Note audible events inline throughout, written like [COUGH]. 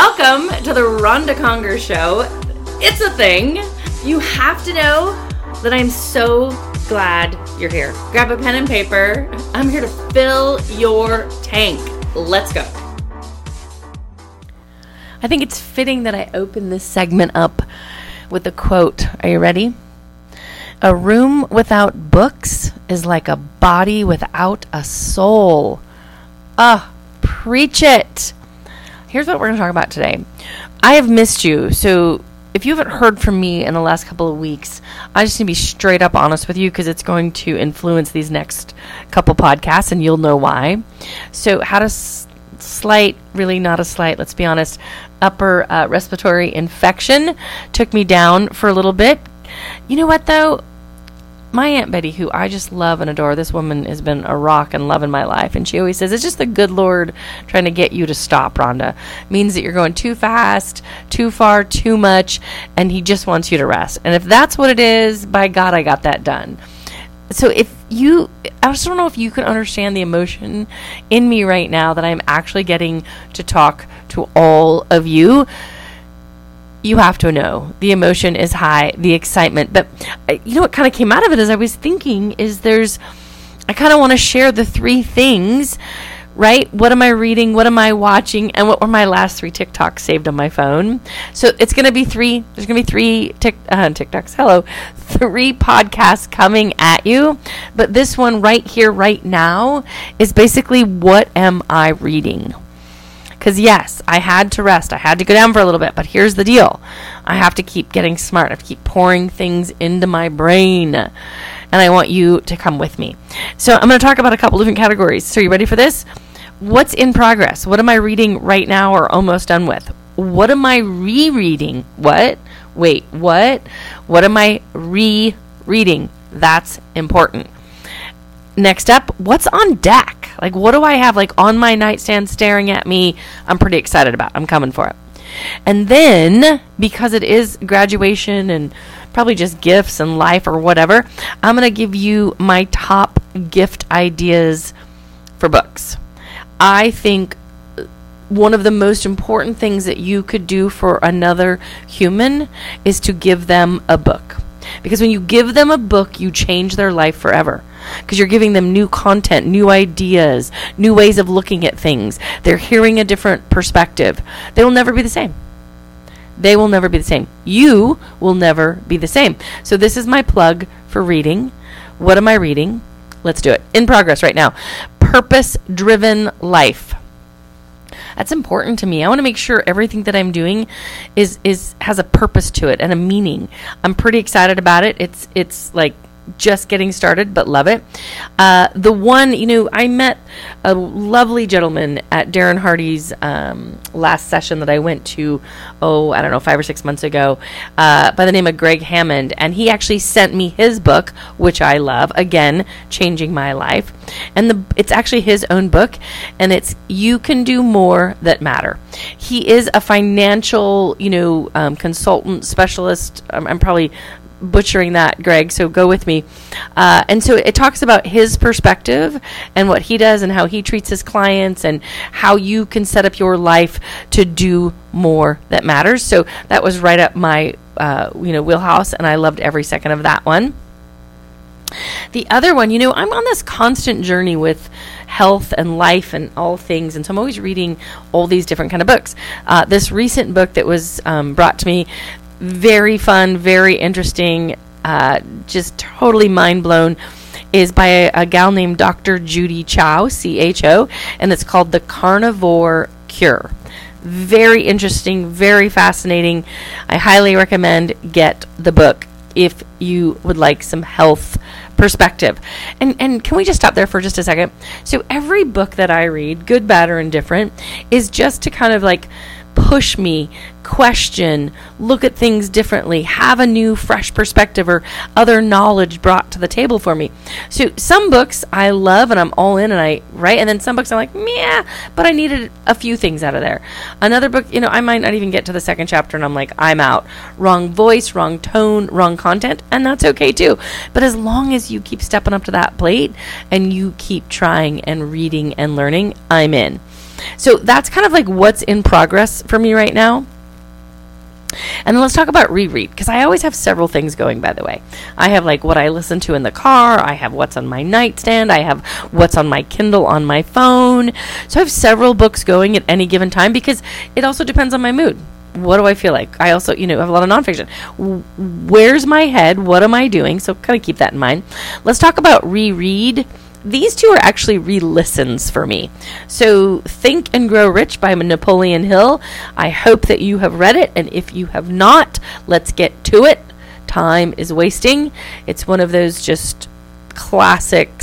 Welcome to the Ronda Conger Show. It's a thing. You have to know that I'm so glad you're here. Grab a pen and paper. I'm here to fill your tank. Let's go. I think it's fitting that I open this segment up with a quote. Are you ready? A room without books is like a body without a soul. Ah, preach it. Here's what we're going to talk about today. I have missed you. So, if you haven't heard from me in the last couple of weeks, I just need to be straight up honest with you because it's going to influence these next couple podcasts and you'll know why. So, how to s- slight, really not a slight, let's be honest, upper uh, respiratory infection took me down for a little bit. You know what though? My aunt Betty, who I just love and adore, this woman has been a rock and love in my life, and she always says it's just the good Lord trying to get you to stop, Ronda. It means that you're going too fast, too far, too much, and He just wants you to rest. And if that's what it is, by God, I got that done. So if you, I just don't know if you can understand the emotion in me right now that I'm actually getting to talk to all of you you have to know the emotion is high, the excitement. But uh, you know what kind of came out of it as I was thinking is there's, I kind of want to share the three things, right? What am I reading? What am I watching? And what were my last three TikToks saved on my phone? So it's going to be three, there's going to be three tic, uh, TikToks, hello, three podcasts coming at you. But this one right here, right now, is basically what am I reading? Because, yes, I had to rest. I had to go down for a little bit. But here's the deal I have to keep getting smart. I have to keep pouring things into my brain. And I want you to come with me. So, I'm going to talk about a couple different categories. So, are you ready for this? What's in progress? What am I reading right now or almost done with? What am I rereading? What? Wait, what? What am I rereading? That's important. Next up, what's on deck? Like, what do I have like on my nightstand staring at me? I'm pretty excited about. I'm coming for it. And then, because it is graduation and probably just gifts and life or whatever, I'm going to give you my top gift ideas for books. I think uh, one of the most important things that you could do for another human is to give them a book. Because when you give them a book, you change their life forever because you're giving them new content, new ideas, new ways of looking at things. They're hearing a different perspective. They will never be the same. They will never be the same. You will never be the same. So, this is my plug for reading. What am I reading? Let's do it. In progress right now. Purpose driven life. That's important to me. I want to make sure everything that I'm doing is is has a purpose to it and a meaning. I'm pretty excited about it. It's it's like just getting started, but love it. Uh, the one, you know, I met a lovely gentleman at Darren Hardy's um, last session that I went to, oh, I don't know, five or six months ago, uh, by the name of Greg Hammond. And he actually sent me his book, which I love, again, Changing My Life. And the, it's actually his own book, and it's You Can Do More That Matter. He is a financial, you know, um, consultant specialist. I'm, I'm probably butchering that, Greg, so go with me. Uh, and so it talks about his perspective and what he does and how he treats his clients and how you can set up your life to do more that matters. So that was right up my uh, you know wheelhouse, and I loved every second of that one. The other one, you know, I'm on this constant journey with health and life and all things, and so I'm always reading all these different kind of books. Uh, this recent book that was um, brought to me very fun, very interesting, uh, just totally mind blown. Is by a, a gal named Dr. Judy Cho, C H O, and it's called The Carnivore Cure. Very interesting, very fascinating. I highly recommend get the book if you would like some health perspective. And and can we just stop there for just a second? So every book that I read, good, bad or indifferent, is just to kind of like push me, question, look at things differently, have a new, fresh perspective or other knowledge brought to the table for me. So some books I love and I'm all in and I write, and then some books I'm like, yeah, but I needed a few things out of there. Another book, you know, I might not even get to the second chapter and I'm like, I'm out. Wrong voice, wrong tone, wrong content, and that's okay too. But as long as you keep stepping up to that plate and you keep trying and reading and learning, I'm in. So that's kind of like what's in progress for me right now. And then let's talk about reread because I always have several things going, by the way. I have like what I listen to in the car, I have what's on my nightstand, I have what's on my Kindle on my phone. So I have several books going at any given time because it also depends on my mood. What do I feel like? I also, you know, have a lot of nonfiction. Where's my head? What am I doing? So kind of keep that in mind. Let's talk about reread these two are actually re listens for me. So, Think and Grow Rich by Napoleon Hill. I hope that you have read it, and if you have not, let's get to it. Time is wasting. It's one of those just classics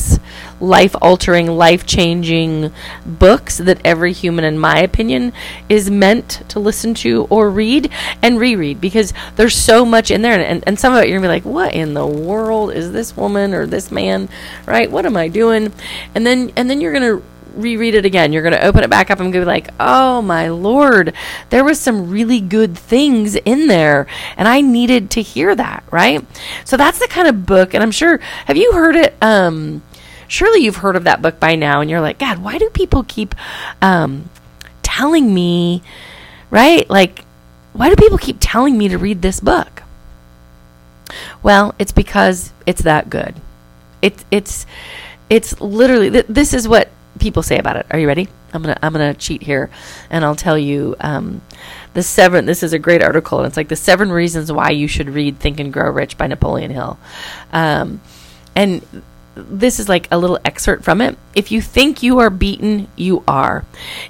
life altering, life changing books that every human, in my opinion, is meant to listen to or read and reread because there's so much in there. And, and some of it you're going to be like, what in the world is this woman or this man, right? What am I doing? And then, and then you're going to reread it again. You're going to open it back up and go like, "Oh my lord, there was some really good things in there and I needed to hear that," right? So that's the kind of book and I'm sure have you heard it um surely you've heard of that book by now and you're like, God, why do people keep um, telling me, right? Like, why do people keep telling me to read this book? Well, it's because it's that good. It's it's it's literally th- this is what people say about it. Are you ready? I'm gonna I'm gonna cheat here, and I'll tell you um, the seven. This is a great article, and it's like the seven reasons why you should read Think and Grow Rich by Napoleon Hill. Um, and this is like a little excerpt from it. If you think you are beaten, you are.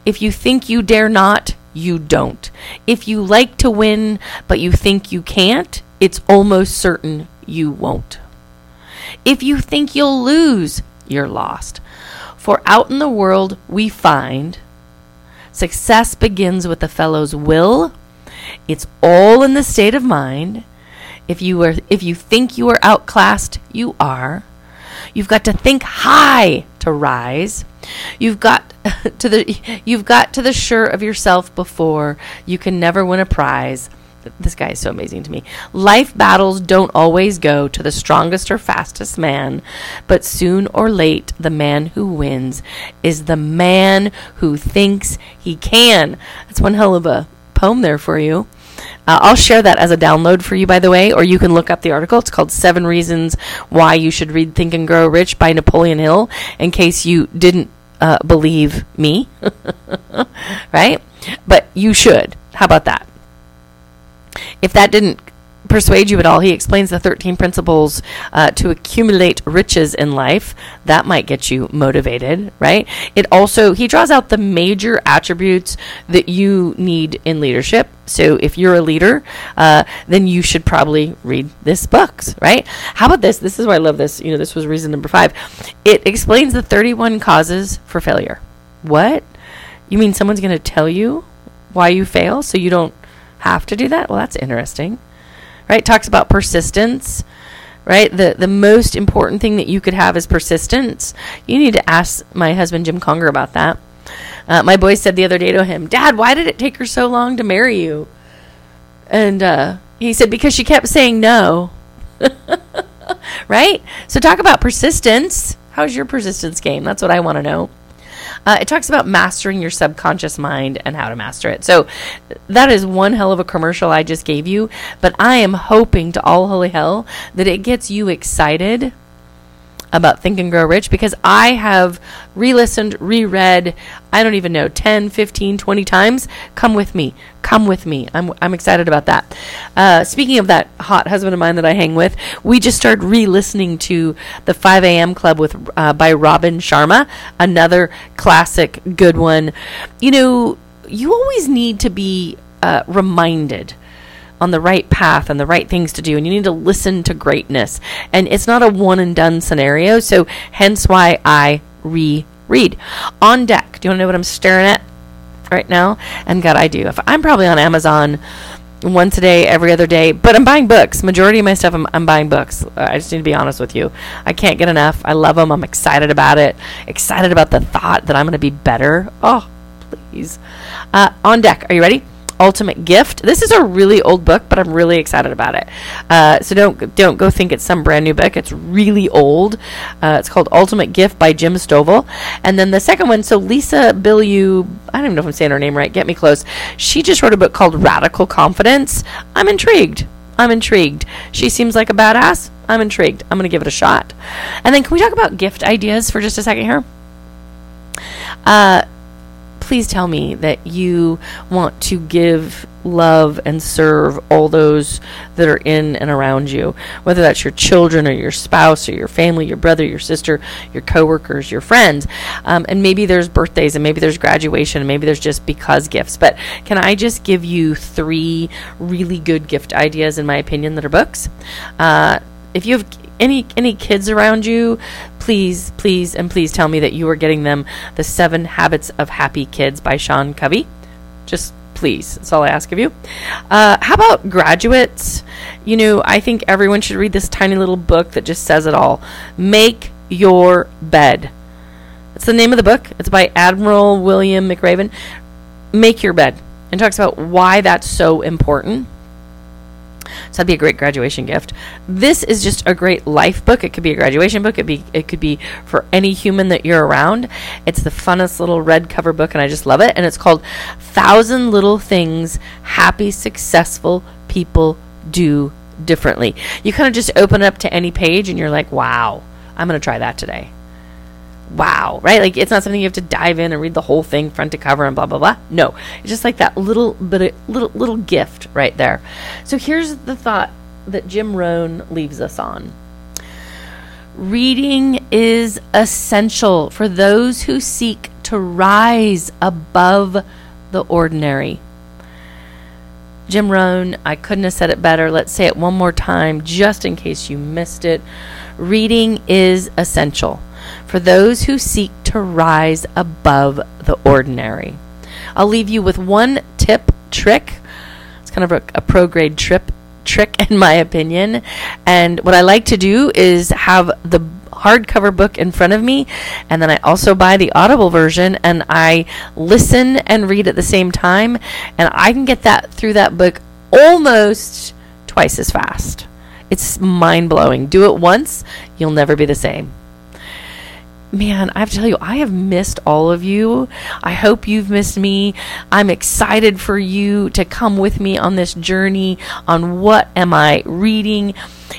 If you think you dare not, you don't. If you like to win, but you think you can't, it's almost certain you won't. If you think you'll lose, you're lost. For out in the world, we find success begins with a fellow's will. It's all in the state of mind. If you are if you think you are outclassed, you are. You've got to think high to rise. You've got [LAUGHS] to the you've got to the sure of yourself before you can never win a prize. This guy is so amazing to me. Life battles don't always go to the strongest or fastest man, but soon or late, the man who wins is the man who thinks he can. That's one hell of a poem there for you. Uh, I'll share that as a download for you, by the way, or you can look up the article. It's called Seven Reasons Why You Should Read Think and Grow Rich by Napoleon Hill, in case you didn't uh, believe me. [LAUGHS] right? But you should. How about that? If that didn't persuade you at all, he explains the 13 principles uh, to accumulate riches in life. That might get you motivated, right? It also, he draws out the major attributes that you need in leadership. So if you're a leader, uh, then you should probably read this book, right? How about this? This is why I love this. You know, this was reason number five. It explains the 31 causes for failure. What? You mean someone's going to tell you why you fail so you don't have to do that? Well, that's interesting right? Talks about persistence, right? The the most important thing that you could have is persistence. You need to ask my husband Jim Conger about that. Uh, my boy said the other day to him, "Dad, why did it take her so long to marry you?" And uh, he said because she kept saying no. [LAUGHS] right? So talk about persistence. How's your persistence game? That's what I want to know. Uh, it talks about mastering your subconscious mind and how to master it. So that is one hell of a commercial I just gave you, but I am hoping to all holy hell that it gets you excited about Think and Grow Rich because I have re listened, reread, I don't even know, 10, 15, 20 times. Come with me. Come with me. I'm, I'm excited about that. Uh, speaking of that hot husband of mine that I hang with, we just started re listening to the 5 a.m. Club with uh, by Robin Sharma, another classic good one. You know, you always need to be uh, reminded on the right path and the right things to do and you need to listen to greatness. And it's not a one and done scenario so hence why i reread. On deck. Do you want to know what i'm staring at right now? And god i do. If i'm probably on amazon once a day every other day but i'm buying books. Majority of my stuff i'm, I'm buying books. I just need to be honest with you. I can't get enough. I love them i'm excited about it. Excited about the thought that i'm going to be better. Oh please. Uh, on deck. Are you ready Ultimate Gift. This is a really old book, but I'm really excited about it. Uh, so don't don't go think it's some brand new book. It's really old. Uh, it's called Ultimate Gift by Jim Stovall. And then the second one, so Lisa Bilyeu, I don't even know if I'm saying her name right. Get me close. She just wrote a book called Radical Confidence. I'm intrigued. I'm intrigued. She seems like a badass. I'm intrigued. I'm going to give it a shot. And then, can we talk about gift ideas for just a second here? Uh, please tell me that you want to give love and serve all those that are in and around you, whether that's your children or your spouse or your family, your brother, your sister, your coworkers, your friends. Um, and maybe there's birthdays and maybe there's graduation and maybe there's just because gifts. But can I just give you three really good gift ideas, in my opinion, that are books? Uh, if you have any any kids around you, please, please, and please tell me that you are getting them the Seven Habits of Happy Kids by Sean Covey. Just please. That's all I ask of you. Uh, how about graduates? You know, I think everyone should read this tiny little book that just says it all. Make your bed. It's the name of the book. It's by Admiral William McRaven. Make your bed. And talks about why that's so important. So that'd be a great graduation gift. This is just a great life book. It could be a graduation book. It be it could be for any human that you're around. It's the funnest little red cover book, and I just love it. And it's called Thousand Little Things Happy Successful People Do Differently. You kind of just open it up to any page, and you're like, wow, I'm gonna try that today wow, right? Like it's not something you have to dive in and read the whole thing front to cover and blah blah blah. No, it's just like that little bit little little gift right there. So here's the thought that Jim Rohn leaves us on. Reading is essential for those who seek to rise above the ordinary. Jim Rohn, I couldn't have said it better. Let's say it one more time just in case you missed it. Reading is essential for those who seek to rise above the ordinary. I'll leave you with one tip, trick. It's kind of a, a pro grade trip trick [LAUGHS] in my opinion. And what I like to do is have the hardcover book in front of me and then I also buy the audible version and I listen and read at the same time and I can get that through that book almost twice as fast. It's mind-blowing. Do it once, you'll never be the same man, I have to tell you, I have missed all of you. I hope you've missed me. I'm excited for you to come with me on this journey on what am I reading.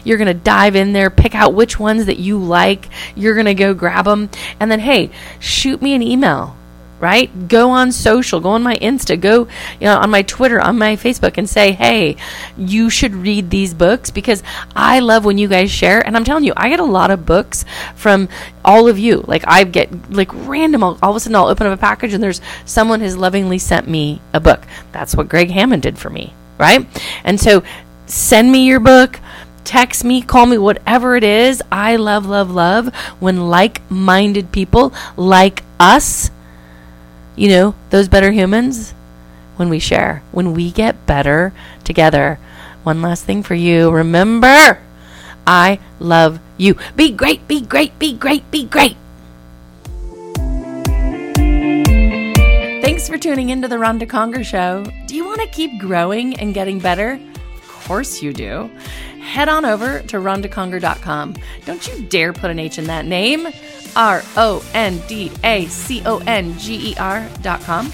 You're going to dive in there, pick out which ones that you like. You're going to go grab them. And then, hey, shoot me an email right? Go on social, go on my Insta, go you know on my Twitter, on my Facebook and say, "Hey, you should read these books because I love when you guys share." And I'm telling you, I get a lot of books from all of you. Like I get like random all, all of a sudden I'll open up a package and there's someone has lovingly sent me a book. That's what Greg Hammond did for me, right? And so send me your book text me, call me, whatever it is. I love, love, love when like minded people like us you know, those better humans when we share, when we get better together. One last thing for you. Remember, I love you. Be great, be great, be great, be great. Thanks for tuning into the Ronda Conger Show. Do you want to keep growing and getting better? Of course you do. Head on over to rondaconger.com. Don't you dare put an H in that name. R O N D A C O N G E R dot com.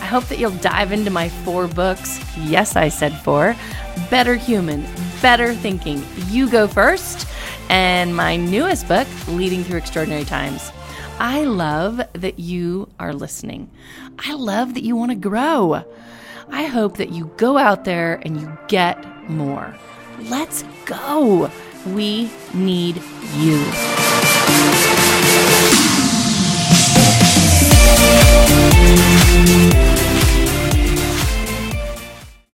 I hope that you'll dive into my four books. Yes, I said four. Better Human, Better Thinking. You go first. And my newest book, Leading Through Extraordinary Times. I love that you are listening. I love that you want to grow. I hope that you go out there and you get more. Let's go. We need you. you.